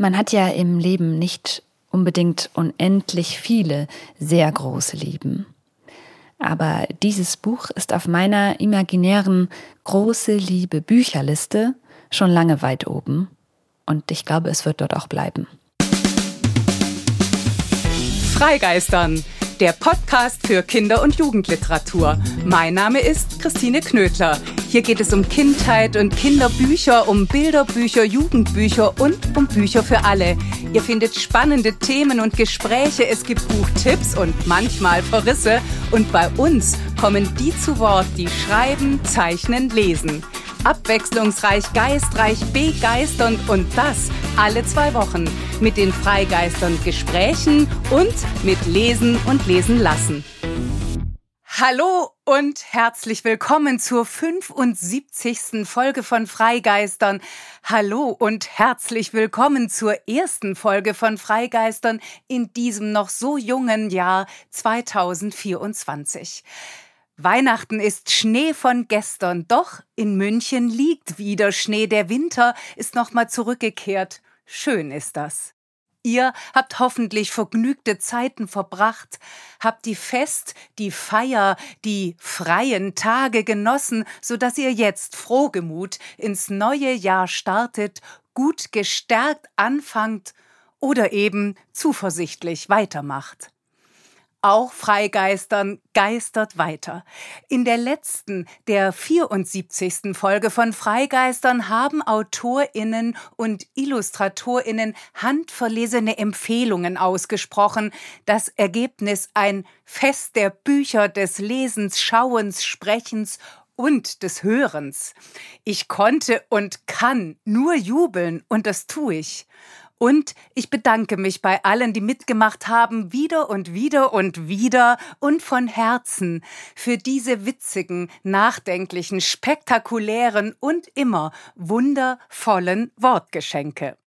Man hat ja im Leben nicht unbedingt unendlich viele sehr große Lieben. Aber dieses Buch ist auf meiner imaginären große Liebe Bücherliste schon lange weit oben. Und ich glaube, es wird dort auch bleiben. Freigeistern der Podcast für Kinder- und Jugendliteratur. Mein Name ist Christine Knödler. Hier geht es um Kindheit und Kinderbücher, um Bilderbücher, Jugendbücher und um Bücher für alle. Ihr findet spannende Themen und Gespräche, es gibt Buchtipps und manchmal Verrisse. Und bei uns kommen die zu Wort, die schreiben, zeichnen, lesen. Abwechslungsreich, geistreich, begeisternd und das alle zwei Wochen mit den Freigeistern Gesprächen und mit Lesen und Lesen lassen. Hallo und herzlich willkommen zur 75. Folge von Freigeistern. Hallo und herzlich willkommen zur ersten Folge von Freigeistern in diesem noch so jungen Jahr 2024. Weihnachten ist Schnee von gestern, doch in München liegt wieder Schnee. Der Winter ist nochmal zurückgekehrt. Schön ist das. Ihr habt hoffentlich vergnügte Zeiten verbracht, habt die Fest, die Feier, die freien Tage genossen, so dass ihr jetzt frohgemut ins neue Jahr startet, gut gestärkt anfangt oder eben zuversichtlich weitermacht. Auch Freigeistern geistert weiter. In der letzten, der 74. Folge von Freigeistern haben AutorInnen und IllustratorInnen handverlesene Empfehlungen ausgesprochen. Das Ergebnis ein Fest der Bücher des Lesens, Schauens, Sprechens und des Hörens. Ich konnte und kann nur jubeln und das tue ich. Und ich bedanke mich bei allen, die mitgemacht haben, wieder und wieder und wieder und von Herzen für diese witzigen, nachdenklichen, spektakulären und immer wundervollen Wortgeschenke.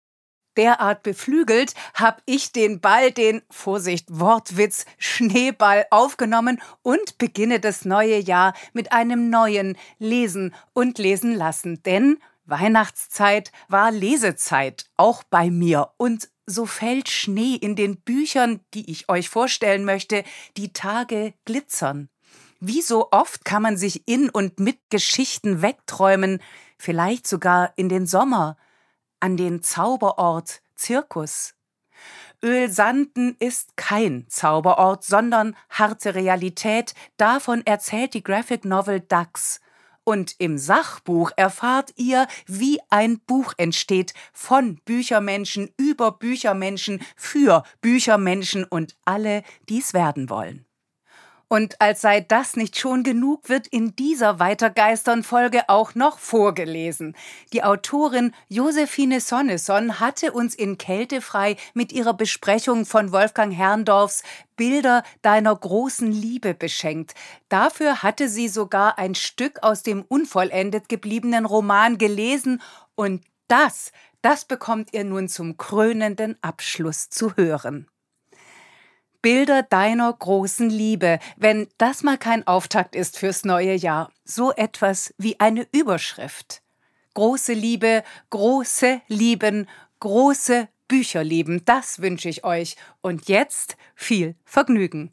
Derart beflügelt habe ich den Ball, den Vorsicht Wortwitz Schneeball aufgenommen und beginne das neue Jahr mit einem neuen Lesen und Lesen lassen, denn Weihnachtszeit war Lesezeit, auch bei mir. Und so fällt Schnee in den Büchern, die ich euch vorstellen möchte, die Tage glitzern. Wie so oft kann man sich in und mit Geschichten wegträumen, vielleicht sogar in den Sommer, an den Zauberort Zirkus. Ölsanden ist kein Zauberort, sondern harte Realität. Davon erzählt die Graphic Novel Ducks. Und im Sachbuch erfahrt ihr, wie ein Buch entsteht von Büchermenschen über Büchermenschen für Büchermenschen und alle, die es werden wollen. Und als sei das nicht schon genug, wird in dieser Weitergeistern-Folge auch noch vorgelesen. Die Autorin Josephine Sonneson hatte uns in Kältefrei mit ihrer Besprechung von Wolfgang Herrndorfs Bilder deiner großen Liebe beschenkt. Dafür hatte sie sogar ein Stück aus dem unvollendet gebliebenen Roman gelesen und das, das bekommt ihr nun zum krönenden Abschluss zu hören. Bilder deiner großen Liebe, wenn das mal kein Auftakt ist fürs neue Jahr. So etwas wie eine Überschrift. Große Liebe, große Lieben, große Bücher lieben, das wünsche ich euch. Und jetzt viel Vergnügen.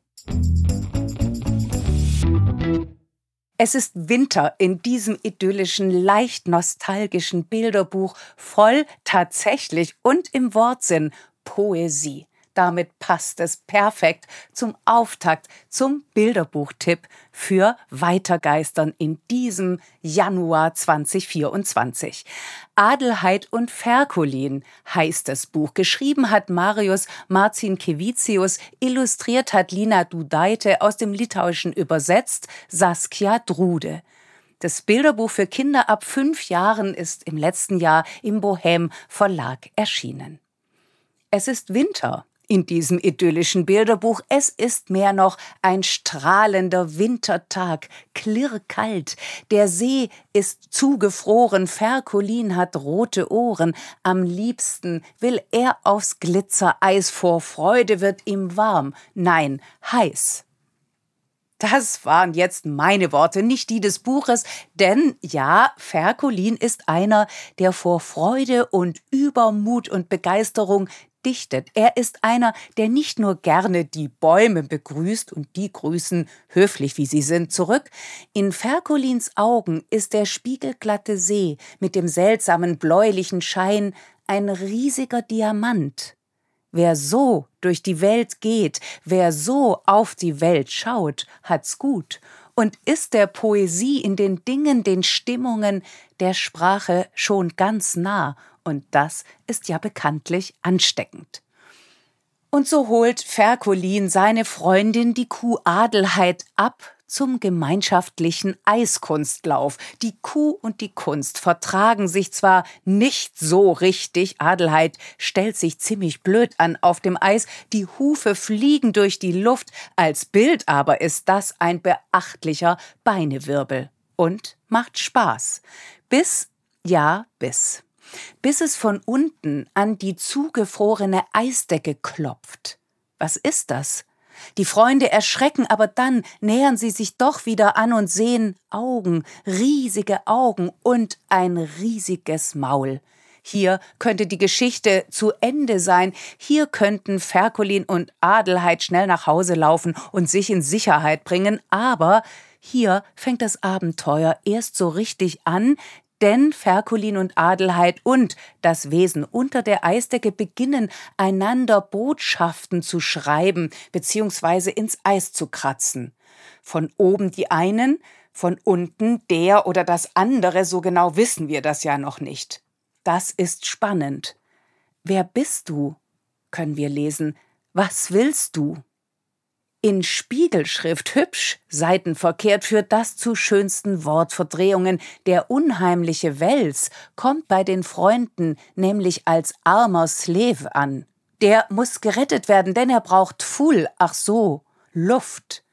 Es ist Winter in diesem idyllischen, leicht nostalgischen Bilderbuch voll tatsächlich und im Wortsinn Poesie. Damit passt es perfekt zum Auftakt, zum Bilderbuchtipp für Weitergeistern in diesem Januar 2024. Adelheid und Ferkulin heißt das Buch. Geschrieben hat Marius Marcinkevicius, illustriert hat Lina Dudaite, aus dem Litauischen übersetzt Saskia Drude. Das Bilderbuch für Kinder ab fünf Jahren ist im letzten Jahr im Bohem Verlag erschienen. Es ist Winter in diesem idyllischen Bilderbuch. Es ist mehr noch ein strahlender Wintertag, klirrkalt. Der See ist zugefroren, Ferkulin hat rote Ohren. Am liebsten will er aufs Glitzereis, vor Freude wird ihm warm, nein, heiß. Das waren jetzt meine Worte, nicht die des Buches, denn ja, Ferkulin ist einer, der vor Freude und Übermut und Begeisterung dichtet. Er ist einer, der nicht nur gerne die Bäume begrüßt und die grüßen, höflich wie sie sind, zurück. In Ferkulins Augen ist der spiegelglatte See mit dem seltsamen bläulichen Schein ein riesiger Diamant. Wer so durch die Welt geht, wer so auf die Welt schaut, hat's gut und ist der Poesie in den Dingen, den Stimmungen, der Sprache schon ganz nah, und das ist ja bekanntlich ansteckend. Und so holt Ferkulin seine Freundin die Kuh Adelheid ab zum gemeinschaftlichen Eiskunstlauf. Die Kuh und die Kunst vertragen sich zwar nicht so richtig, Adelheid stellt sich ziemlich blöd an auf dem Eis, die Hufe fliegen durch die Luft, als Bild aber ist das ein beachtlicher Beinewirbel und macht Spaß. Bis, ja, bis. Bis es von unten an die zugefrorene Eisdecke klopft. Was ist das? Die Freunde erschrecken, aber dann nähern sie sich doch wieder an und sehen Augen, riesige Augen und ein riesiges Maul. Hier könnte die Geschichte zu Ende sein. Hier könnten Ferkulin und Adelheid schnell nach Hause laufen und sich in Sicherheit bringen. Aber hier fängt das Abenteuer erst so richtig an, denn Ferkulin und Adelheid und das Wesen unter der Eisdecke beginnen, einander Botschaften zu schreiben bzw. ins Eis zu kratzen. Von oben die einen, von unten der oder das andere, so genau wissen wir das ja noch nicht. Das ist spannend. Wer bist du? können wir lesen. Was willst du? In Spiegelschrift hübsch, seitenverkehrt führt das zu schönsten Wortverdrehungen. Der unheimliche Wels kommt bei den Freunden nämlich als armer Slave an. Der muss gerettet werden, denn er braucht Full, ach so, Luft.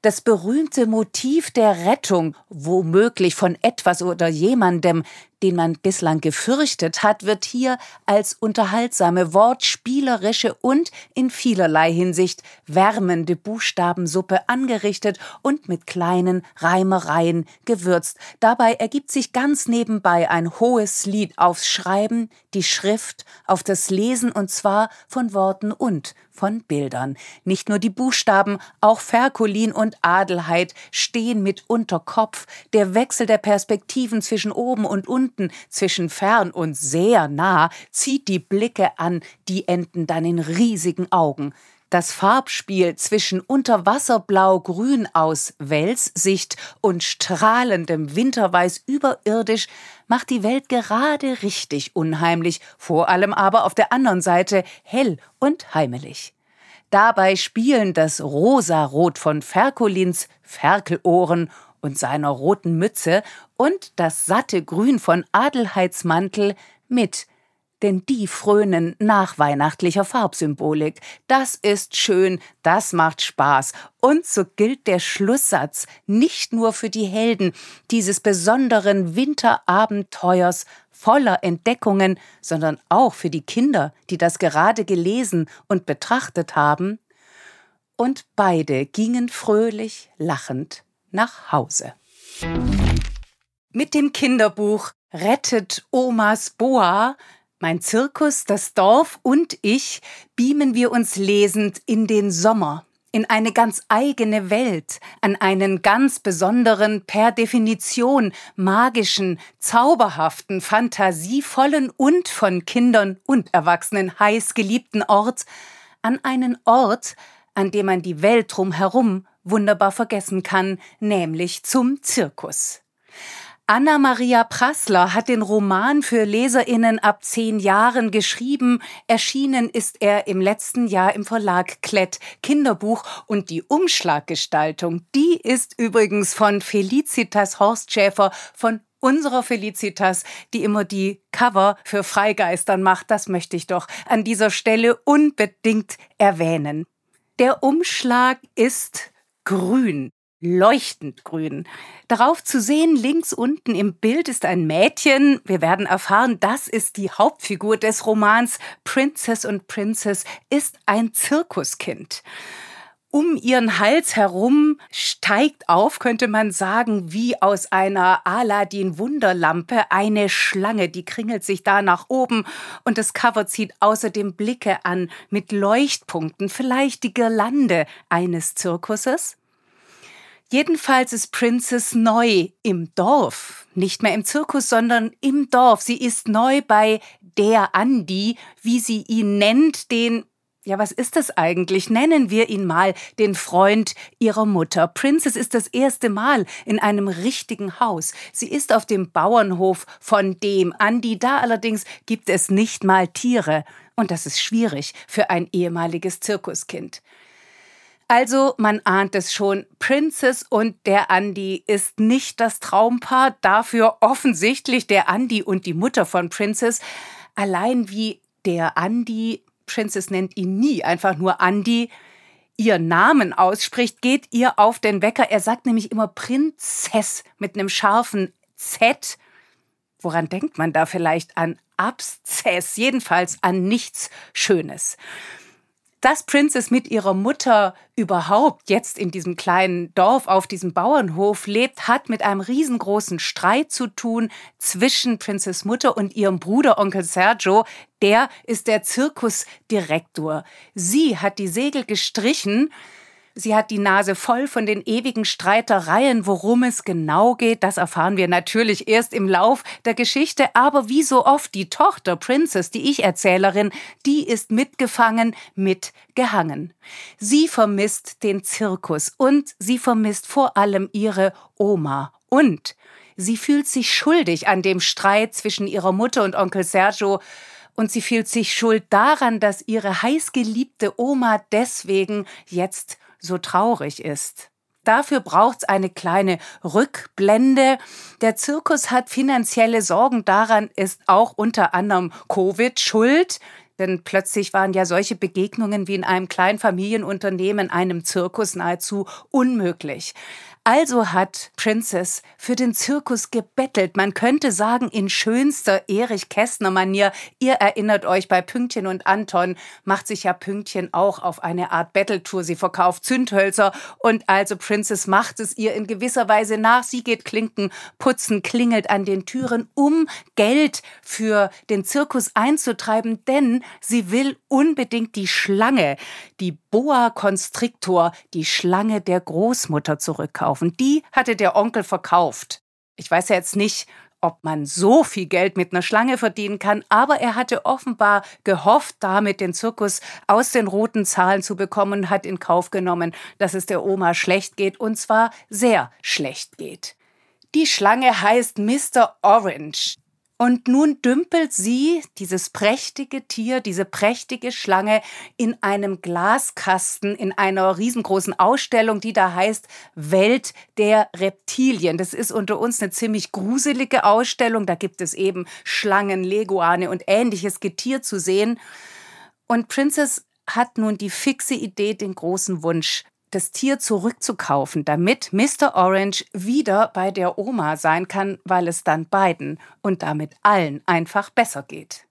Das berühmte Motiv der Rettung, womöglich von etwas oder jemandem, den man bislang gefürchtet hat, wird hier als unterhaltsame, wortspielerische und in vielerlei Hinsicht wärmende Buchstabensuppe angerichtet und mit kleinen Reimereien gewürzt. Dabei ergibt sich ganz nebenbei ein hohes Lied aufs Schreiben, die Schrift, auf das Lesen und zwar von Worten und von Bildern. Nicht nur die Buchstaben, auch Ferkulin und Adelheid stehen mit Unterkopf. Der Wechsel der Perspektiven zwischen oben und unten Minuten zwischen fern und sehr nah zieht die Blicke an, die enden dann in riesigen Augen. Das Farbspiel zwischen Unterwasserblau-Grün aus Welssicht und strahlendem Winterweiß überirdisch macht die Welt gerade richtig unheimlich, vor allem aber auf der anderen Seite hell und heimelig. Dabei spielen das Rosarot von Ferkulins Ferkelohren und seiner roten Mütze und das satte Grün von Adelheidsmantel mit, denn die frönen nachweihnachtlicher Farbsymbolik. Das ist schön, das macht Spaß. Und so gilt der Schlusssatz nicht nur für die Helden dieses besonderen Winterabenteuers voller Entdeckungen, sondern auch für die Kinder, die das gerade gelesen und betrachtet haben. Und beide gingen fröhlich lachend nach Hause. Mit dem Kinderbuch Rettet Omas Boa, mein Zirkus, das Dorf und ich beamen wir uns lesend in den Sommer, in eine ganz eigene Welt, an einen ganz besonderen, per Definition magischen, zauberhaften, fantasievollen und von Kindern und Erwachsenen heiß geliebten Ort, an einen Ort, an dem man die Welt drumherum wunderbar vergessen kann, nämlich zum Zirkus. Anna Maria Prassler hat den Roman für Leserinnen ab zehn Jahren geschrieben. Erschienen ist er im letzten Jahr im Verlag Klett Kinderbuch und die Umschlaggestaltung, die ist übrigens von Felicitas Horstschäfer von unserer Felicitas, die immer die Cover für Freigeistern macht. Das möchte ich doch an dieser Stelle unbedingt erwähnen. Der Umschlag ist grün, leuchtend grün. Darauf zu sehen, links unten im Bild ist ein Mädchen. Wir werden erfahren, das ist die Hauptfigur des Romans. Princess und Princess ist ein Zirkuskind. Um ihren Hals herum steigt auf, könnte man sagen, wie aus einer Aladdin-Wunderlampe eine Schlange, die kringelt sich da nach oben und das Cover zieht außerdem Blicke an mit Leuchtpunkten, vielleicht die Girlande eines Zirkuses. Jedenfalls ist Princess neu im Dorf, nicht mehr im Zirkus, sondern im Dorf. Sie ist neu bei der Andi, wie sie ihn nennt, den ja, was ist das eigentlich? Nennen wir ihn mal den Freund ihrer Mutter. Princess ist das erste Mal in einem richtigen Haus. Sie ist auf dem Bauernhof von dem Andi. Da allerdings gibt es nicht mal Tiere. Und das ist schwierig für ein ehemaliges Zirkuskind. Also, man ahnt es schon, Princess und der Andi ist nicht das Traumpaar, dafür offensichtlich der Andi und die Mutter von Princess. Allein wie der Andi Princess nennt ihn nie einfach nur Andy, ihren Namen ausspricht, geht ihr auf den Wecker. Er sagt nämlich immer Prinzess mit einem scharfen Z. Woran denkt man da vielleicht an Abszess? Jedenfalls an nichts Schönes dass Princess mit ihrer Mutter überhaupt jetzt in diesem kleinen Dorf auf diesem Bauernhof lebt, hat mit einem riesengroßen Streit zu tun zwischen Princess Mutter und ihrem Bruder Onkel Sergio. Der ist der Zirkusdirektor. Sie hat die Segel gestrichen, Sie hat die Nase voll von den ewigen Streitereien. Worum es genau geht, das erfahren wir natürlich erst im Lauf der Geschichte. Aber wie so oft die Tochter Princess, die Ich-Erzählerin, die ist mitgefangen, mitgehangen. Sie vermisst den Zirkus und sie vermisst vor allem ihre Oma. Und sie fühlt sich schuldig an dem Streit zwischen ihrer Mutter und Onkel Sergio und sie fühlt sich schuld daran, dass ihre heißgeliebte Oma deswegen jetzt so traurig ist. Dafür braucht's eine kleine Rückblende. Der Zirkus hat finanzielle Sorgen. Daran ist auch unter anderem Covid schuld. Denn plötzlich waren ja solche Begegnungen wie in einem kleinen Familienunternehmen, einem Zirkus nahezu unmöglich. Also hat Princess für den Zirkus gebettelt. Man könnte sagen, in schönster Erich Kästner Manier. Ihr erinnert euch bei Pünktchen und Anton macht sich ja Pünktchen auch auf eine Art Battletour. Sie verkauft Zündhölzer und also Princess macht es ihr in gewisser Weise nach. Sie geht Klinken putzen, klingelt an den Türen, um Geld für den Zirkus einzutreiben, denn sie will unbedingt die Schlange, die Boa Constrictor, die Schlange der Großmutter zurückkaufen. Die hatte der Onkel verkauft. Ich weiß ja jetzt nicht, ob man so viel Geld mit einer Schlange verdienen kann, aber er hatte offenbar gehofft, damit den Zirkus aus den roten Zahlen zu bekommen hat in Kauf genommen, dass es der Oma schlecht geht, und zwar sehr schlecht geht. Die Schlange heißt Mr. Orange. Und nun dümpelt sie, dieses prächtige Tier, diese prächtige Schlange, in einem Glaskasten in einer riesengroßen Ausstellung, die da heißt Welt der Reptilien. Das ist unter uns eine ziemlich gruselige Ausstellung. Da gibt es eben Schlangen, Leguane und ähnliches Getier zu sehen. Und Princess hat nun die fixe Idee, den großen Wunsch, das Tier zurückzukaufen, damit Mr. Orange wieder bei der Oma sein kann, weil es dann beiden und damit allen einfach besser geht.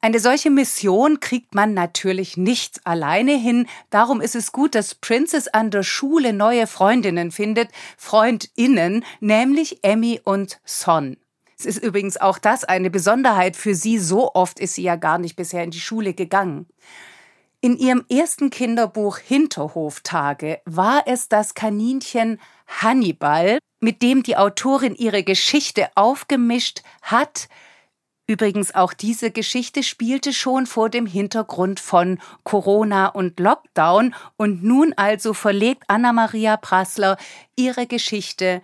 Eine solche Mission kriegt man natürlich nicht alleine hin. Darum ist es gut, dass Princess an der Schule neue Freundinnen findet, Freundinnen, nämlich Emmy und Son. Es ist übrigens auch das eine Besonderheit für sie. So oft ist sie ja gar nicht bisher in die Schule gegangen. In ihrem ersten Kinderbuch Hinterhoftage war es das Kaninchen Hannibal, mit dem die Autorin ihre Geschichte aufgemischt hat. Übrigens auch diese Geschichte spielte schon vor dem Hintergrund von Corona und Lockdown und nun also verlegt Anna-Maria Prassler ihre Geschichte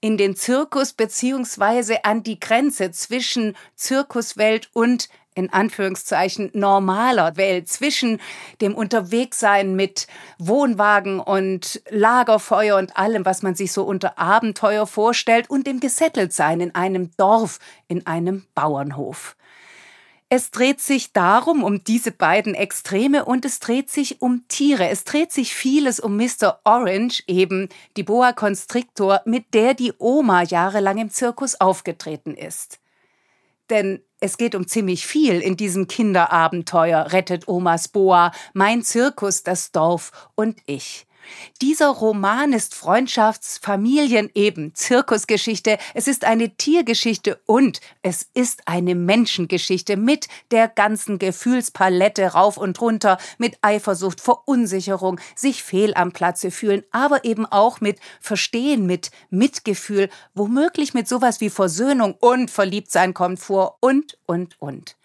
in den Zirkus beziehungsweise an die Grenze zwischen Zirkuswelt und in Anführungszeichen normaler Welt zwischen dem Unterwegssein mit Wohnwagen und Lagerfeuer und allem, was man sich so unter Abenteuer vorstellt und dem Gesetteltsein in einem Dorf, in einem Bauernhof. Es dreht sich darum, um diese beiden Extreme und es dreht sich um Tiere. Es dreht sich vieles um Mr. Orange, eben die Boa Constrictor, mit der die Oma jahrelang im Zirkus aufgetreten ist. Denn es geht um ziemlich viel in diesem Kinderabenteuer Rettet Omas Boa, Mein Zirkus, das Dorf und ich. Dieser Roman ist Freundschafts-, Familien-, eben Zirkusgeschichte, es ist eine Tiergeschichte und es ist eine Menschengeschichte mit der ganzen Gefühlspalette rauf und runter, mit Eifersucht, Verunsicherung, sich fehl am Platze fühlen, aber eben auch mit Verstehen, mit Mitgefühl, womöglich mit sowas wie Versöhnung und Verliebtsein kommt vor und, und, und.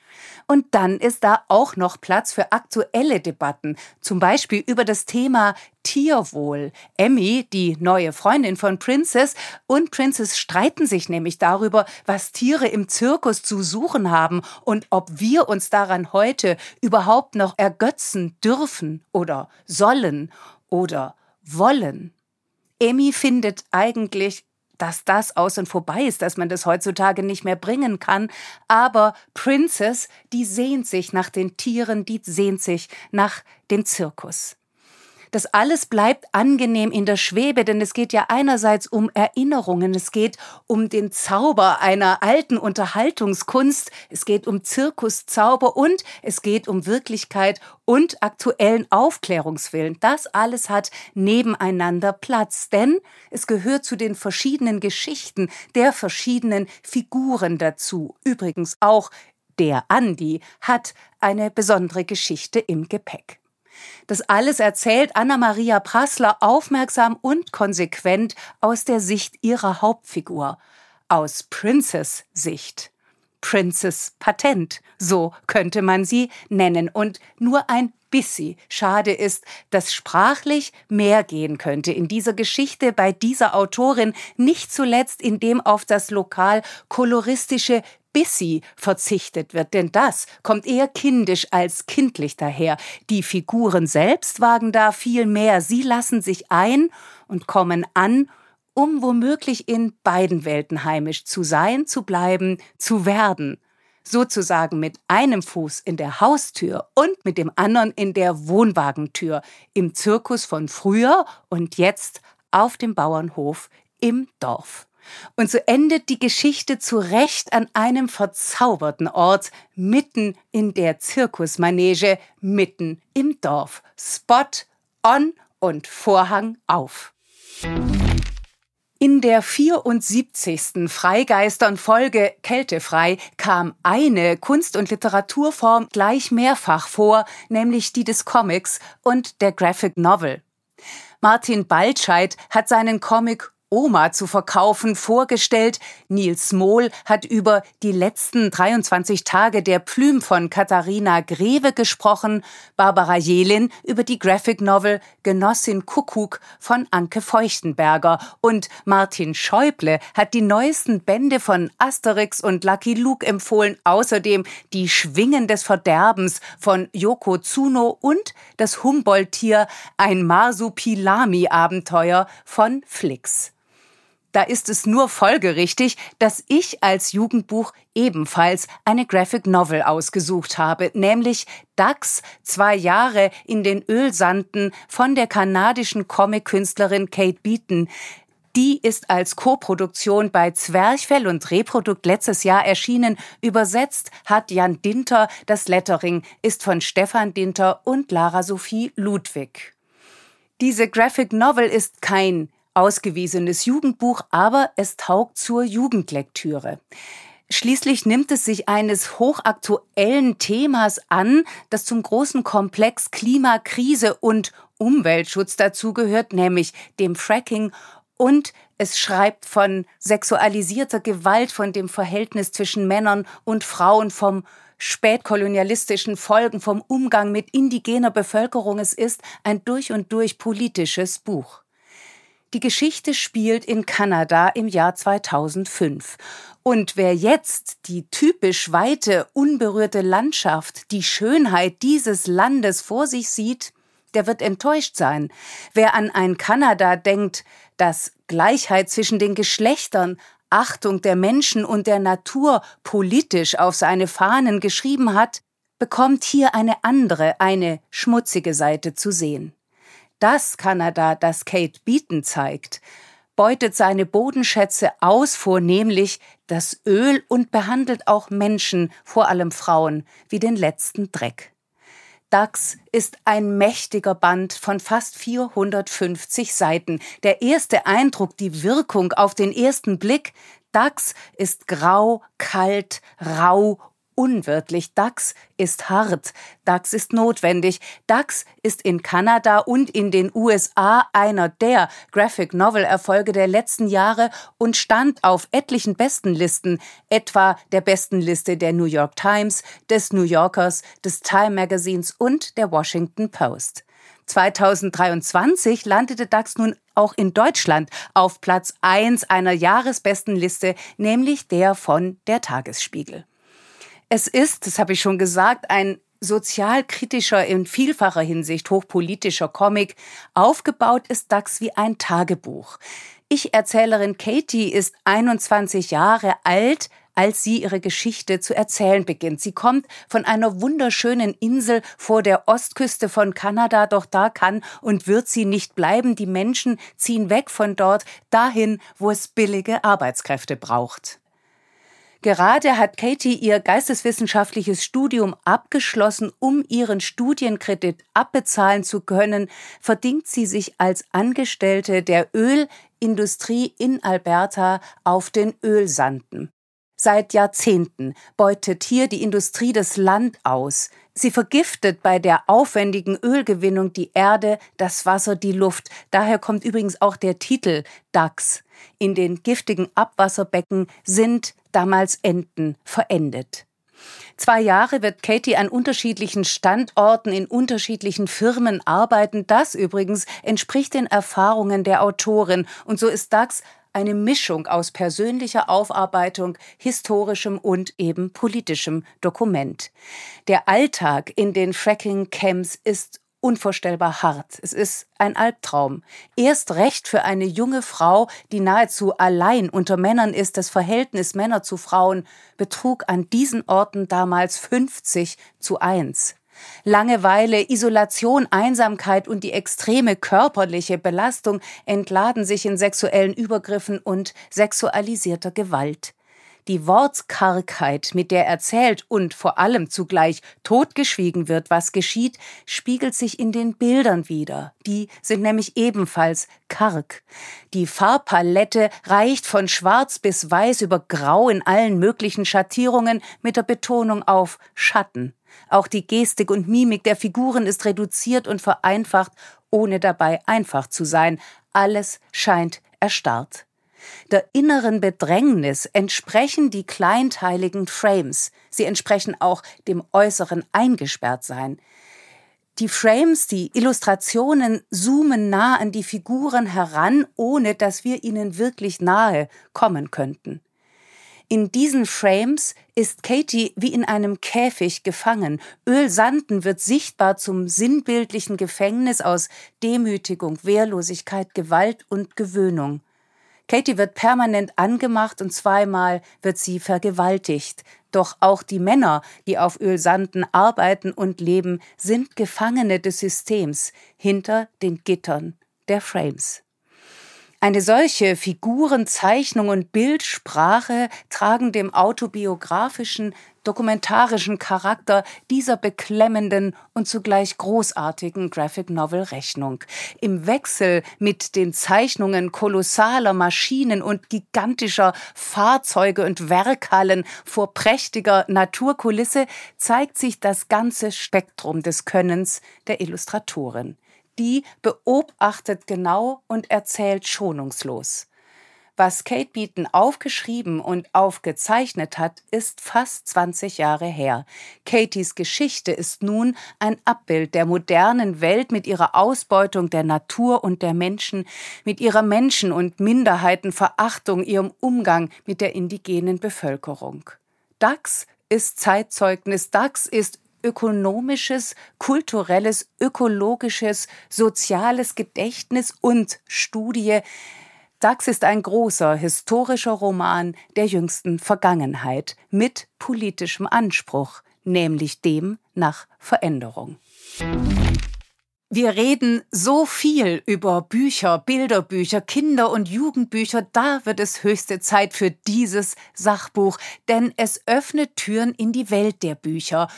Und dann ist da auch noch Platz für aktuelle Debatten, zum Beispiel über das Thema Tierwohl. Emmy, die neue Freundin von Princess, und Princess streiten sich nämlich darüber, was Tiere im Zirkus zu suchen haben und ob wir uns daran heute überhaupt noch ergötzen dürfen oder sollen oder wollen. Emmy findet eigentlich, dass das aus und vorbei ist, dass man das heutzutage nicht mehr bringen kann. Aber Princess, die sehnt sich nach den Tieren, die sehnt sich nach dem Zirkus. Das alles bleibt angenehm in der Schwebe, denn es geht ja einerseits um Erinnerungen, es geht um den Zauber einer alten Unterhaltungskunst, es geht um Zirkuszauber und es geht um Wirklichkeit und aktuellen Aufklärungswillen. Das alles hat nebeneinander Platz, denn es gehört zu den verschiedenen Geschichten der verschiedenen Figuren dazu. Übrigens auch der Andi hat eine besondere Geschichte im Gepäck. Das alles erzählt Anna-Maria Prassler aufmerksam und konsequent aus der Sicht ihrer Hauptfigur, aus Princess Sicht. Princess Patent, so könnte man sie nennen. Und nur ein Bissi. Schade ist, dass sprachlich mehr gehen könnte in dieser Geschichte bei dieser Autorin, nicht zuletzt indem auf das lokal koloristische Bissi verzichtet wird, denn das kommt eher kindisch als kindlich daher. Die Figuren selbst wagen da viel mehr. Sie lassen sich ein und kommen an, um womöglich in beiden Welten heimisch zu sein, zu bleiben, zu werden. Sozusagen mit einem Fuß in der Haustür und mit dem anderen in der Wohnwagentür, im Zirkus von früher und jetzt auf dem Bauernhof im Dorf. Und so endet die Geschichte zu Recht an einem verzauberten Ort, mitten in der Zirkusmanege, mitten im Dorf. Spot on und Vorhang auf. In der 74. Freigeistern-Folge Kältefrei kam eine Kunst- und Literaturform gleich mehrfach vor, nämlich die des Comics und der Graphic Novel. Martin Baltscheid hat seinen Comic Oma zu verkaufen vorgestellt. Nils Mohl hat über die letzten 23 Tage der Plüm von Katharina Greve gesprochen, Barbara Jelin über die Graphic Novel Genossin Kuckuck von Anke Feuchtenberger. Und Martin Schäuble hat die neuesten Bände von Asterix und Lucky Luke empfohlen, außerdem die Schwingen des Verderbens von Yoko Tsuno und das Humboldt-Tier ein Marsupilami-Abenteuer von Flix da ist es nur folgerichtig, dass ich als Jugendbuch ebenfalls eine Graphic Novel ausgesucht habe, nämlich Dax, zwei Jahre in den Ölsanden von der kanadischen Comic-Künstlerin Kate Beaton. Die ist als Koproduktion bei Zwerchfell und Reprodukt letztes Jahr erschienen. Übersetzt hat Jan Dinter. Das Lettering ist von Stefan Dinter und Lara Sophie Ludwig. Diese Graphic Novel ist kein ausgewiesenes Jugendbuch, aber es taugt zur Jugendlektüre. Schließlich nimmt es sich eines hochaktuellen Themas an, das zum großen Komplex Klimakrise und Umweltschutz dazugehört, nämlich dem Fracking und es schreibt von sexualisierter Gewalt, von dem Verhältnis zwischen Männern und Frauen, vom spätkolonialistischen Folgen, vom Umgang mit indigener Bevölkerung. Es ist ein durch und durch politisches Buch. Die Geschichte spielt in Kanada im Jahr 2005. Und wer jetzt die typisch weite, unberührte Landschaft, die Schönheit dieses Landes vor sich sieht, der wird enttäuscht sein. Wer an ein Kanada denkt, das Gleichheit zwischen den Geschlechtern, Achtung der Menschen und der Natur politisch auf seine Fahnen geschrieben hat, bekommt hier eine andere, eine schmutzige Seite zu sehen das Kanada, das Kate Beaton zeigt, beutet seine Bodenschätze aus, vornehmlich das Öl und behandelt auch Menschen, vor allem Frauen, wie den letzten Dreck. DAX ist ein mächtiger Band von fast 450 Seiten. Der erste Eindruck, die Wirkung auf den ersten Blick, DAX ist grau, kalt, rau unwirtlich. DAX ist hart. DAX ist notwendig. DAX ist in Kanada und in den USA einer der Graphic Novel Erfolge der letzten Jahre und stand auf etlichen Bestenlisten, etwa der Bestenliste der New York Times, des New Yorkers, des Time Magazines und der Washington Post. 2023 landete DAX nun auch in Deutschland auf Platz 1 einer Jahresbestenliste, nämlich der von der Tagesspiegel. Es ist, das habe ich schon gesagt, ein sozialkritischer, in vielfacher Hinsicht hochpolitischer Comic. Aufgebaut ist DAX wie ein Tagebuch. Ich-Erzählerin Katie ist 21 Jahre alt, als sie ihre Geschichte zu erzählen beginnt. Sie kommt von einer wunderschönen Insel vor der Ostküste von Kanada, doch da kann und wird sie nicht bleiben. Die Menschen ziehen weg von dort dahin, wo es billige Arbeitskräfte braucht. Gerade hat Katie ihr geisteswissenschaftliches Studium abgeschlossen, um ihren Studienkredit abbezahlen zu können, verdingt sie sich als Angestellte der Ölindustrie in Alberta auf den Ölsanden. Seit Jahrzehnten beutet hier die Industrie das Land aus. Sie vergiftet bei der aufwendigen Ölgewinnung die Erde, das Wasser, die Luft. Daher kommt übrigens auch der Titel DAX. In den giftigen Abwasserbecken sind damals Enten verendet. Zwei Jahre wird Katie an unterschiedlichen Standorten in unterschiedlichen Firmen arbeiten. Das übrigens entspricht den Erfahrungen der Autorin. Und so ist DAX eine Mischung aus persönlicher Aufarbeitung, historischem und eben politischem Dokument. Der Alltag in den Fracking-Camps ist unvorstellbar hart. Es ist ein Albtraum. Erst recht für eine junge Frau, die nahezu allein unter Männern ist. Das Verhältnis Männer zu Frauen betrug an diesen Orten damals 50 zu 1. Langeweile, Isolation, Einsamkeit und die extreme körperliche Belastung entladen sich in sexuellen Übergriffen und sexualisierter Gewalt. Die Wortkargheit, mit der erzählt und vor allem zugleich totgeschwiegen wird, was geschieht, spiegelt sich in den Bildern wider. Die sind nämlich ebenfalls karg. Die Farbpalette reicht von schwarz bis weiß über grau in allen möglichen Schattierungen mit der Betonung auf Schatten. Auch die Gestik und Mimik der Figuren ist reduziert und vereinfacht, ohne dabei einfach zu sein. Alles scheint erstarrt. Der inneren Bedrängnis entsprechen die kleinteiligen Frames. Sie entsprechen auch dem äußeren Eingesperrtsein. Die Frames, die Illustrationen zoomen nah an die Figuren heran, ohne dass wir ihnen wirklich nahe kommen könnten. In diesen Frames ist Katie wie in einem Käfig gefangen. Ölsanden wird sichtbar zum sinnbildlichen Gefängnis aus Demütigung, Wehrlosigkeit, Gewalt und Gewöhnung. Katie wird permanent angemacht und zweimal wird sie vergewaltigt. Doch auch die Männer, die auf Ölsanden arbeiten und leben, sind Gefangene des Systems hinter den Gittern der Frames. Eine solche Figurenzeichnung und Bildsprache tragen dem autobiografischen, dokumentarischen Charakter dieser beklemmenden und zugleich großartigen Graphic Novel Rechnung. Im Wechsel mit den Zeichnungen kolossaler Maschinen und gigantischer Fahrzeuge und Werkhallen vor prächtiger Naturkulisse zeigt sich das ganze Spektrum des Könnens der Illustratorin die beobachtet genau und erzählt schonungslos. Was Kate Beaton aufgeschrieben und aufgezeichnet hat, ist fast 20 Jahre her. Katies Geschichte ist nun ein Abbild der modernen Welt mit ihrer Ausbeutung der Natur und der Menschen, mit ihrer Menschen- und Minderheitenverachtung, ihrem Umgang mit der indigenen Bevölkerung. DAX ist Zeitzeugnis, DAX ist ökonomisches, kulturelles, ökologisches, soziales Gedächtnis und Studie. Dax ist ein großer historischer Roman der jüngsten Vergangenheit mit politischem Anspruch, nämlich dem nach Veränderung. Wir reden so viel über Bücher, Bilderbücher, Kinder- und Jugendbücher, da wird es höchste Zeit für dieses Sachbuch, denn es öffnet Türen in die Welt der Bücher.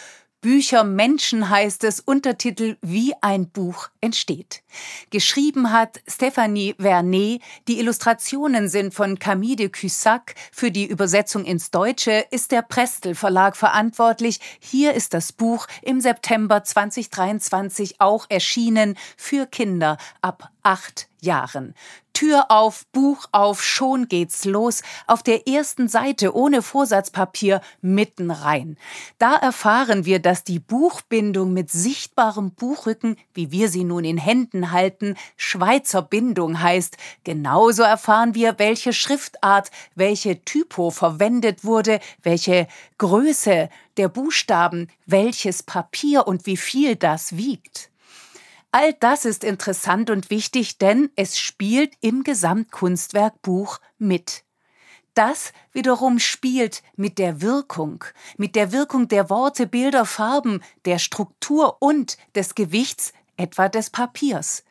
Bücher Menschen heißt es, Untertitel Wie ein Buch entsteht. Geschrieben hat Stéphanie Vernet, die Illustrationen sind von Camille de Cussac, für die Übersetzung ins Deutsche ist der Prestel Verlag verantwortlich. Hier ist das Buch im September 2023 auch erschienen für Kinder ab acht Jahren. Tür auf, Buch auf, schon geht's los. Auf der ersten Seite ohne Vorsatzpapier mitten rein. Da erfahren wir, dass die Buchbindung mit sichtbarem Buchrücken, wie wir sie nun in Händen halten, Schweizer Bindung heißt. Genauso erfahren wir, welche Schriftart, welche Typo verwendet wurde, welche Größe der Buchstaben, welches Papier und wie viel das wiegt. All das ist interessant und wichtig, denn es spielt im Gesamtkunstwerkbuch mit. Das wiederum spielt mit der Wirkung, mit der Wirkung der Worte, Bilder, Farben, der Struktur und des Gewichts, etwa des Papiers.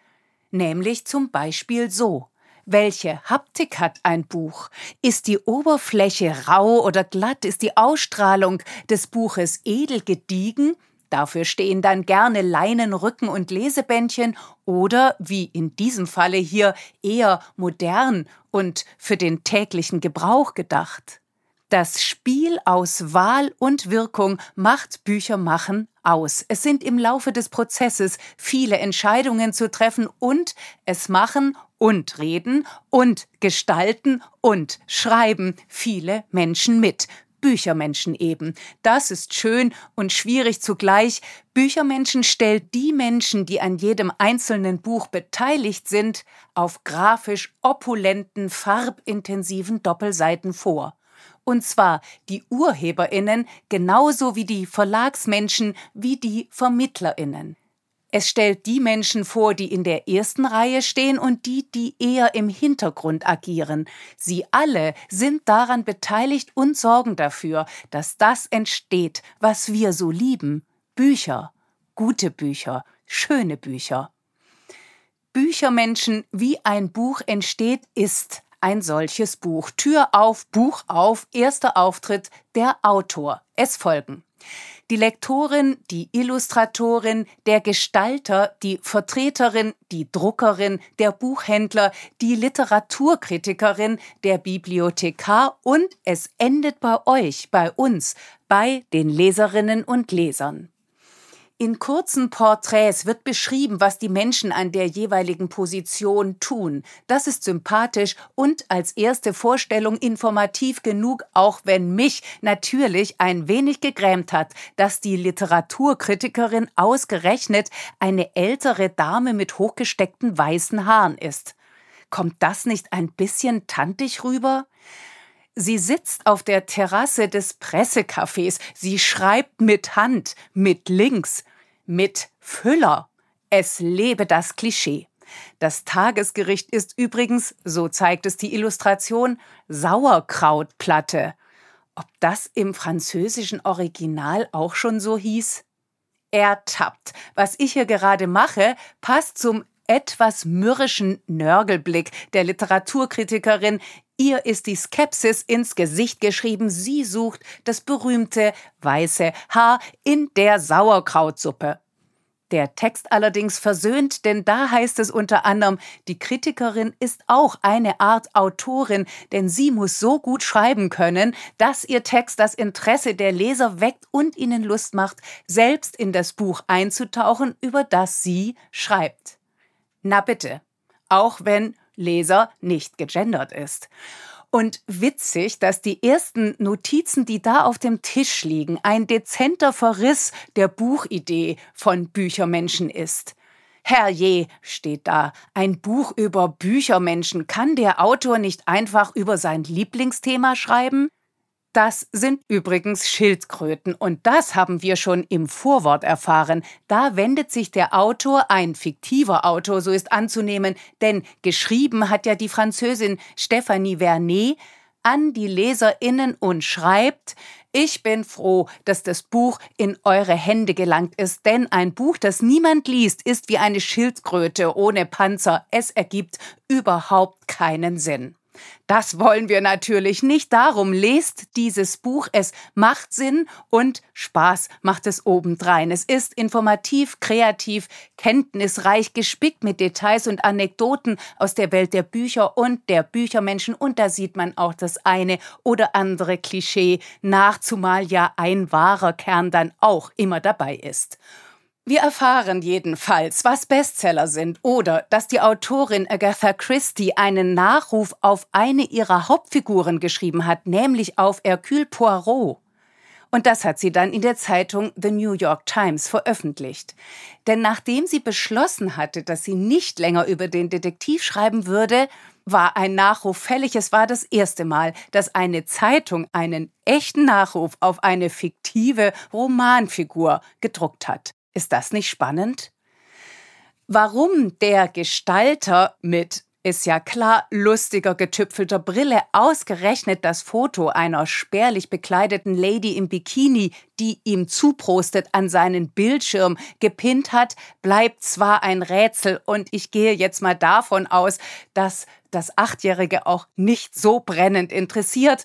Nämlich zum Beispiel so. Welche Haptik hat ein Buch? Ist die Oberfläche rau oder glatt? Ist die Ausstrahlung des Buches edel gediegen Dafür stehen dann gerne Leinenrücken und Lesebändchen oder, wie in diesem Falle hier, eher modern und für den täglichen Gebrauch gedacht. Das Spiel aus Wahl und Wirkung macht Büchermachen aus. Es sind im Laufe des Prozesses viele Entscheidungen zu treffen und es machen und reden und gestalten und schreiben viele Menschen mit. Büchermenschen eben. Das ist schön und schwierig zugleich. Büchermenschen stellt die Menschen, die an jedem einzelnen Buch beteiligt sind, auf grafisch opulenten, farbintensiven Doppelseiten vor. Und zwar die Urheberinnen genauso wie die Verlagsmenschen wie die Vermittlerinnen. Es stellt die Menschen vor, die in der ersten Reihe stehen und die, die eher im Hintergrund agieren. Sie alle sind daran beteiligt und sorgen dafür, dass das entsteht, was wir so lieben. Bücher, gute Bücher, schöne Bücher. Büchermenschen, wie ein Buch entsteht, ist ein solches Buch. Tür auf, Buch auf, erster Auftritt, der Autor. Es folgen die Lektorin, die Illustratorin, der Gestalter, die Vertreterin, die Druckerin, der Buchhändler, die Literaturkritikerin, der Bibliothekar und es endet bei euch, bei uns, bei den Leserinnen und Lesern. In kurzen Porträts wird beschrieben, was die Menschen an der jeweiligen Position tun. Das ist sympathisch und als erste Vorstellung informativ genug, auch wenn mich natürlich ein wenig gegrämt hat, dass die Literaturkritikerin ausgerechnet eine ältere Dame mit hochgesteckten weißen Haaren ist. Kommt das nicht ein bisschen tantig rüber? Sie sitzt auf der Terrasse des Pressecafés. Sie schreibt mit Hand, mit links, mit Füller. Es lebe das Klischee. Das Tagesgericht ist übrigens, so zeigt es die Illustration, Sauerkrautplatte. Ob das im französischen Original auch schon so hieß? Ertappt. Was ich hier gerade mache, passt zum etwas mürrischen Nörgelblick der Literaturkritikerin. Ihr ist die Skepsis ins Gesicht geschrieben. Sie sucht das berühmte weiße Haar in der Sauerkrautsuppe. Der Text allerdings versöhnt, denn da heißt es unter anderem, die Kritikerin ist auch eine Art Autorin, denn sie muss so gut schreiben können, dass ihr Text das Interesse der Leser weckt und ihnen Lust macht, selbst in das Buch einzutauchen, über das sie schreibt. Na bitte, auch wenn Leser nicht gegendert ist. Und witzig, dass die ersten Notizen, die da auf dem Tisch liegen, ein dezenter Verriss der Buchidee von Büchermenschen ist. Herrje, steht da, ein Buch über Büchermenschen. Kann der Autor nicht einfach über sein Lieblingsthema schreiben? Das sind übrigens Schildkröten und das haben wir schon im Vorwort erfahren. Da wendet sich der Autor, ein fiktiver Autor, so ist anzunehmen, denn geschrieben hat ja die Französin Stéphanie Vernet, an die Leserinnen und schreibt, ich bin froh, dass das Buch in eure Hände gelangt ist, denn ein Buch, das niemand liest, ist wie eine Schildkröte ohne Panzer. Es ergibt überhaupt keinen Sinn. Das wollen wir natürlich nicht. Darum lest dieses Buch. Es macht Sinn und Spaß macht es obendrein. Es ist informativ, kreativ, kenntnisreich, gespickt mit Details und Anekdoten aus der Welt der Bücher und der Büchermenschen. Und da sieht man auch das eine oder andere Klischee nach, zumal ja ein wahrer Kern dann auch immer dabei ist. Wir erfahren jedenfalls, was Bestseller sind oder dass die Autorin Agatha Christie einen Nachruf auf eine ihrer Hauptfiguren geschrieben hat, nämlich auf Hercule Poirot. Und das hat sie dann in der Zeitung The New York Times veröffentlicht. Denn nachdem sie beschlossen hatte, dass sie nicht länger über den Detektiv schreiben würde, war ein Nachruf fällig. Es war das erste Mal, dass eine Zeitung einen echten Nachruf auf eine fiktive Romanfigur gedruckt hat. Ist das nicht spannend? Warum der Gestalter mit ist ja klar, lustiger getüpfelter Brille ausgerechnet das Foto einer spärlich bekleideten Lady im Bikini, die ihm zuprostet, an seinen Bildschirm gepinnt hat, bleibt zwar ein Rätsel und ich gehe jetzt mal davon aus, dass das Achtjährige auch nicht so brennend interessiert.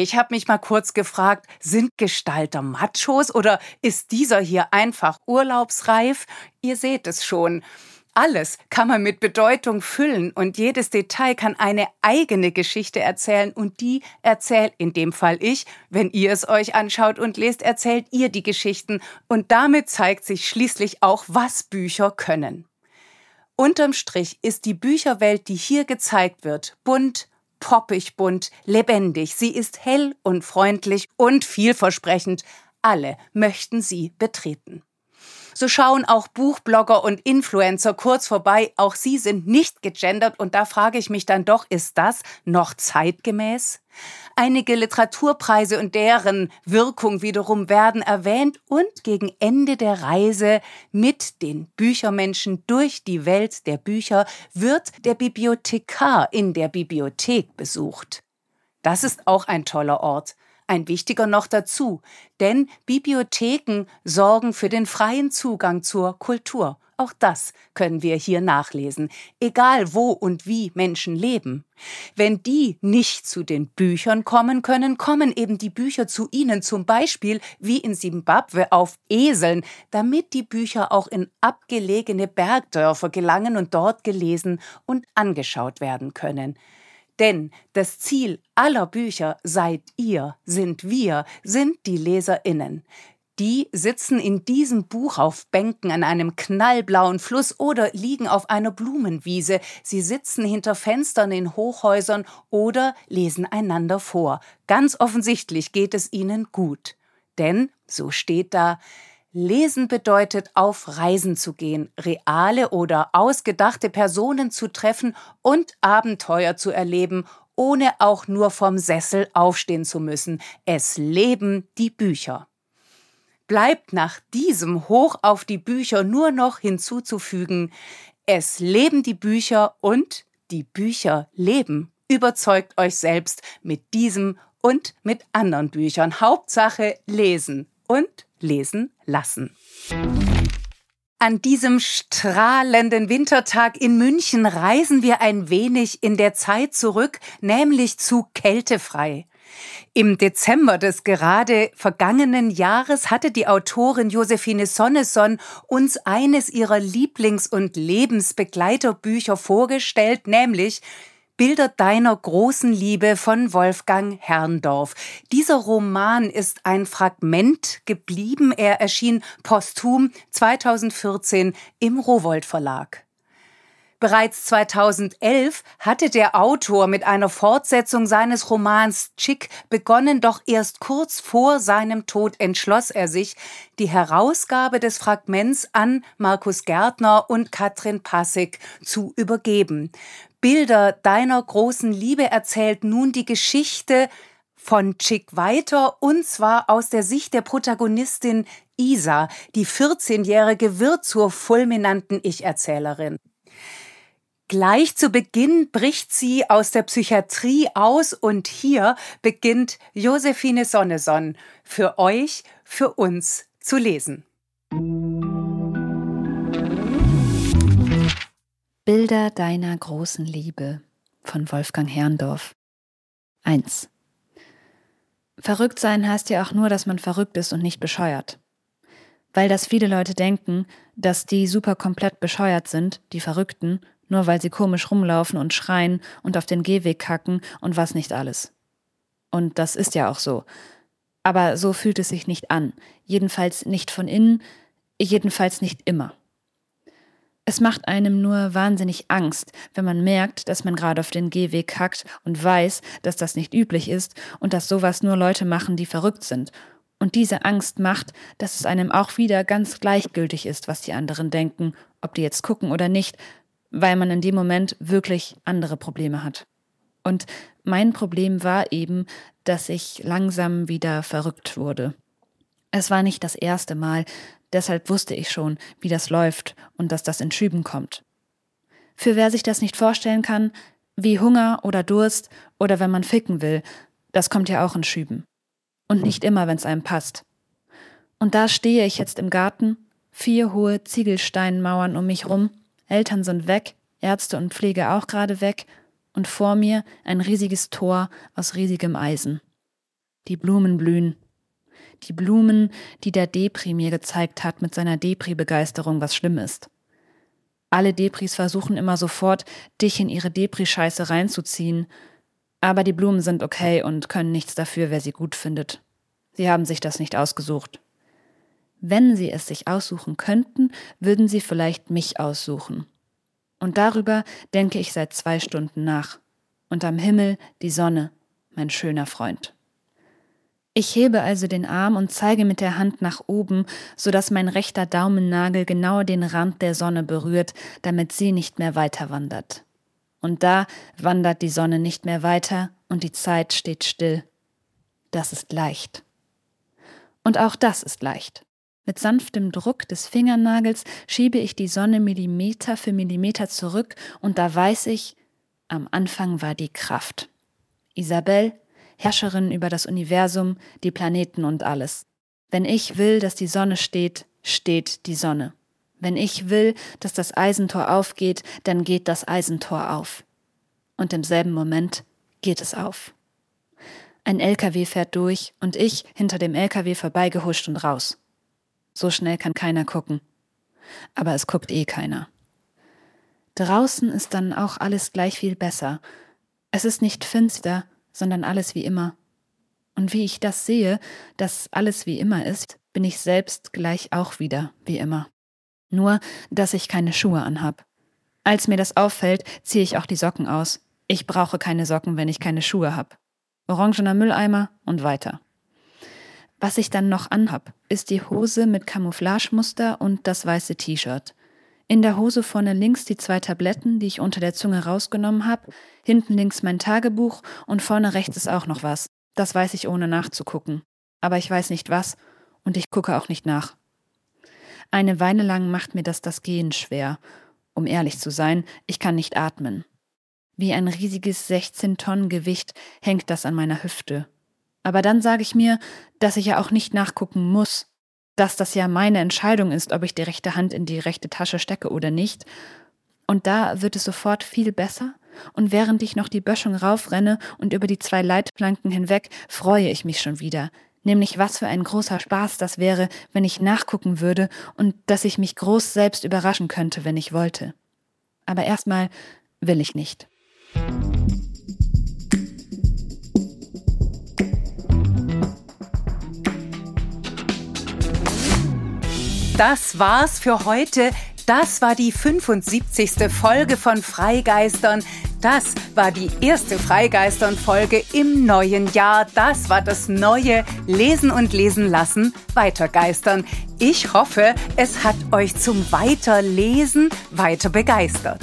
Ich habe mich mal kurz gefragt, sind Gestalter Machos oder ist dieser hier einfach urlaubsreif? Ihr seht es schon. Alles kann man mit Bedeutung füllen und jedes Detail kann eine eigene Geschichte erzählen und die erzählt in dem Fall ich. Wenn ihr es euch anschaut und lest, erzählt ihr die Geschichten und damit zeigt sich schließlich auch, was Bücher können. Unterm Strich ist die Bücherwelt, die hier gezeigt wird, bunt, poppig bunt, lebendig. Sie ist hell und freundlich und vielversprechend. Alle möchten sie betreten. So schauen auch Buchblogger und Influencer kurz vorbei. Auch sie sind nicht gegendert und da frage ich mich dann doch, ist das noch zeitgemäß? Einige Literaturpreise und deren Wirkung wiederum werden erwähnt und gegen Ende der Reise mit den Büchermenschen durch die Welt der Bücher wird der Bibliothekar in der Bibliothek besucht. Das ist auch ein toller Ort. Ein wichtiger noch dazu, denn Bibliotheken sorgen für den freien Zugang zur Kultur. Auch das können wir hier nachlesen, egal wo und wie Menschen leben. Wenn die nicht zu den Büchern kommen können, kommen eben die Bücher zu ihnen, zum Beispiel wie in Simbabwe auf Eseln, damit die Bücher auch in abgelegene Bergdörfer gelangen und dort gelesen und angeschaut werden können. Denn das Ziel aller Bücher seid ihr, sind wir, sind die Leserinnen. Die sitzen in diesem Buch auf Bänken an einem knallblauen Fluss oder liegen auf einer Blumenwiese. Sie sitzen hinter Fenstern in Hochhäusern oder lesen einander vor. Ganz offensichtlich geht es ihnen gut. Denn, so steht da, Lesen bedeutet, auf Reisen zu gehen, reale oder ausgedachte Personen zu treffen und Abenteuer zu erleben, ohne auch nur vom Sessel aufstehen zu müssen. Es leben die Bücher. Bleibt nach diesem Hoch auf die Bücher nur noch hinzuzufügen, es leben die Bücher und die Bücher leben. Überzeugt euch selbst mit diesem und mit anderen Büchern. Hauptsache lesen und lesen lassen. An diesem strahlenden Wintertag in München reisen wir ein wenig in der Zeit zurück, nämlich zu Kältefrei. Im Dezember des gerade vergangenen Jahres hatte die Autorin Josephine Sonneson uns eines ihrer Lieblings- und Lebensbegleiterbücher vorgestellt, nämlich Bilder deiner großen Liebe von Wolfgang Herrndorf. Dieser Roman ist ein Fragment geblieben. Er erschien posthum 2014 im Rowold Verlag. Bereits 2011 hatte der Autor mit einer Fortsetzung seines Romans Chick begonnen, doch erst kurz vor seinem Tod entschloss er sich, die Herausgabe des Fragments an Markus Gärtner und Katrin Passig zu übergeben. Bilder deiner großen Liebe erzählt nun die Geschichte von Chick weiter und zwar aus der Sicht der Protagonistin Isa, die 14-Jährige wird zur fulminanten Ich-Erzählerin. Gleich zu Beginn bricht sie aus der Psychiatrie aus und hier beginnt Josephine Sonneson für euch, für uns zu lesen. Bilder deiner großen Liebe von Wolfgang Herrndorf 1. Verrückt sein heißt ja auch nur, dass man verrückt ist und nicht bescheuert. Weil das viele Leute denken, dass die super komplett bescheuert sind, die Verrückten, nur weil sie komisch rumlaufen und schreien und auf den Gehweg kacken und was nicht alles. Und das ist ja auch so. Aber so fühlt es sich nicht an. Jedenfalls nicht von innen, jedenfalls nicht immer. Es macht einem nur wahnsinnig Angst, wenn man merkt, dass man gerade auf den Gehweg kackt und weiß, dass das nicht üblich ist und dass sowas nur Leute machen, die verrückt sind. Und diese Angst macht, dass es einem auch wieder ganz gleichgültig ist, was die anderen denken, ob die jetzt gucken oder nicht, weil man in dem Moment wirklich andere Probleme hat. Und mein Problem war eben, dass ich langsam wieder verrückt wurde. Es war nicht das erste Mal, deshalb wusste ich schon, wie das läuft und dass das in Schüben kommt. Für wer sich das nicht vorstellen kann, wie Hunger oder Durst oder wenn man ficken will, das kommt ja auch in Schüben. Und nicht immer, wenn es einem passt. Und da stehe ich jetzt im Garten, vier hohe Ziegelsteinmauern um mich rum, Eltern sind weg, Ärzte und Pflege auch gerade weg, und vor mir ein riesiges Tor aus riesigem Eisen. Die Blumen blühen. Die Blumen, die der Depri mir gezeigt hat mit seiner Depri-Begeisterung, was schlimm ist. Alle Depris versuchen immer sofort, dich in ihre Depri-Scheiße reinzuziehen, aber die Blumen sind okay und können nichts dafür, wer sie gut findet. Sie haben sich das nicht ausgesucht. Wenn sie es sich aussuchen könnten, würden sie vielleicht mich aussuchen. Und darüber denke ich seit zwei Stunden nach. Und am Himmel die Sonne, mein schöner Freund. Ich hebe also den Arm und zeige mit der Hand nach oben, so dass mein rechter Daumennagel genau den Rand der Sonne berührt, damit sie nicht mehr weiter wandert. Und da wandert die Sonne nicht mehr weiter und die Zeit steht still. Das ist leicht. Und auch das ist leicht. Mit sanftem Druck des Fingernagels schiebe ich die Sonne Millimeter für Millimeter zurück und da weiß ich, am Anfang war die Kraft. Isabel, Herrscherin über das Universum, die Planeten und alles. Wenn ich will, dass die Sonne steht, steht die Sonne. Wenn ich will, dass das Eisentor aufgeht, dann geht das Eisentor auf. Und im selben Moment geht es auf. Ein LKW fährt durch und ich hinter dem LKW vorbeigehuscht und raus. So schnell kann keiner gucken. Aber es guckt eh keiner. Draußen ist dann auch alles gleich viel besser. Es ist nicht finster, sondern alles wie immer. Und wie ich das sehe, dass alles wie immer ist, bin ich selbst gleich auch wieder wie immer. Nur, dass ich keine Schuhe anhab. Als mir das auffällt, ziehe ich auch die Socken aus. Ich brauche keine Socken, wenn ich keine Schuhe hab. Orangener Mülleimer und weiter. Was ich dann noch anhab, ist die Hose mit Camouflagemuster und das weiße T-Shirt. In der Hose vorne links die zwei Tabletten, die ich unter der Zunge rausgenommen habe, hinten links mein Tagebuch und vorne rechts ist auch noch was. Das weiß ich ohne nachzugucken. Aber ich weiß nicht was und ich gucke auch nicht nach. Eine Weile lang macht mir das das Gehen schwer. Um ehrlich zu sein, ich kann nicht atmen. Wie ein riesiges 16 Tonnen Gewicht hängt das an meiner Hüfte. Aber dann sage ich mir, dass ich ja auch nicht nachgucken muss, dass das ja meine Entscheidung ist, ob ich die rechte Hand in die rechte Tasche stecke oder nicht. Und da wird es sofort viel besser. Und während ich noch die Böschung raufrenne und über die zwei Leitplanken hinweg, freue ich mich schon wieder. Nämlich was für ein großer Spaß das wäre, wenn ich nachgucken würde und dass ich mich groß selbst überraschen könnte, wenn ich wollte. Aber erstmal will ich nicht. Das war's für heute. Das war die 75. Folge von Freigeistern. Das war die erste Freigeistern-Folge im neuen Jahr. Das war das neue Lesen und Lesen lassen, Weitergeistern. Ich hoffe, es hat euch zum Weiterlesen weiter begeistert.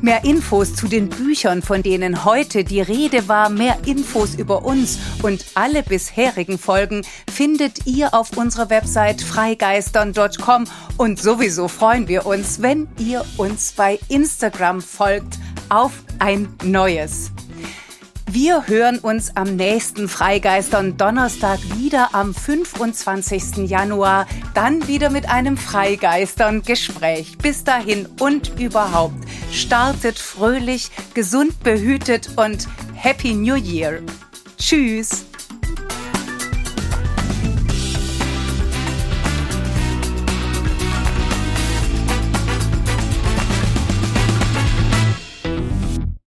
Mehr Infos zu den Büchern, von denen heute die Rede war, mehr Infos über uns und alle bisherigen Folgen findet ihr auf unserer Website freigeistern.com und sowieso freuen wir uns, wenn ihr uns bei Instagram folgt auf ein neues. Wir hören uns am nächsten Freigeistern Donnerstag wieder am 25. Januar, dann wieder mit einem Freigeistern Gespräch. Bis dahin und überhaupt startet fröhlich, gesund behütet und Happy New Year. Tschüss.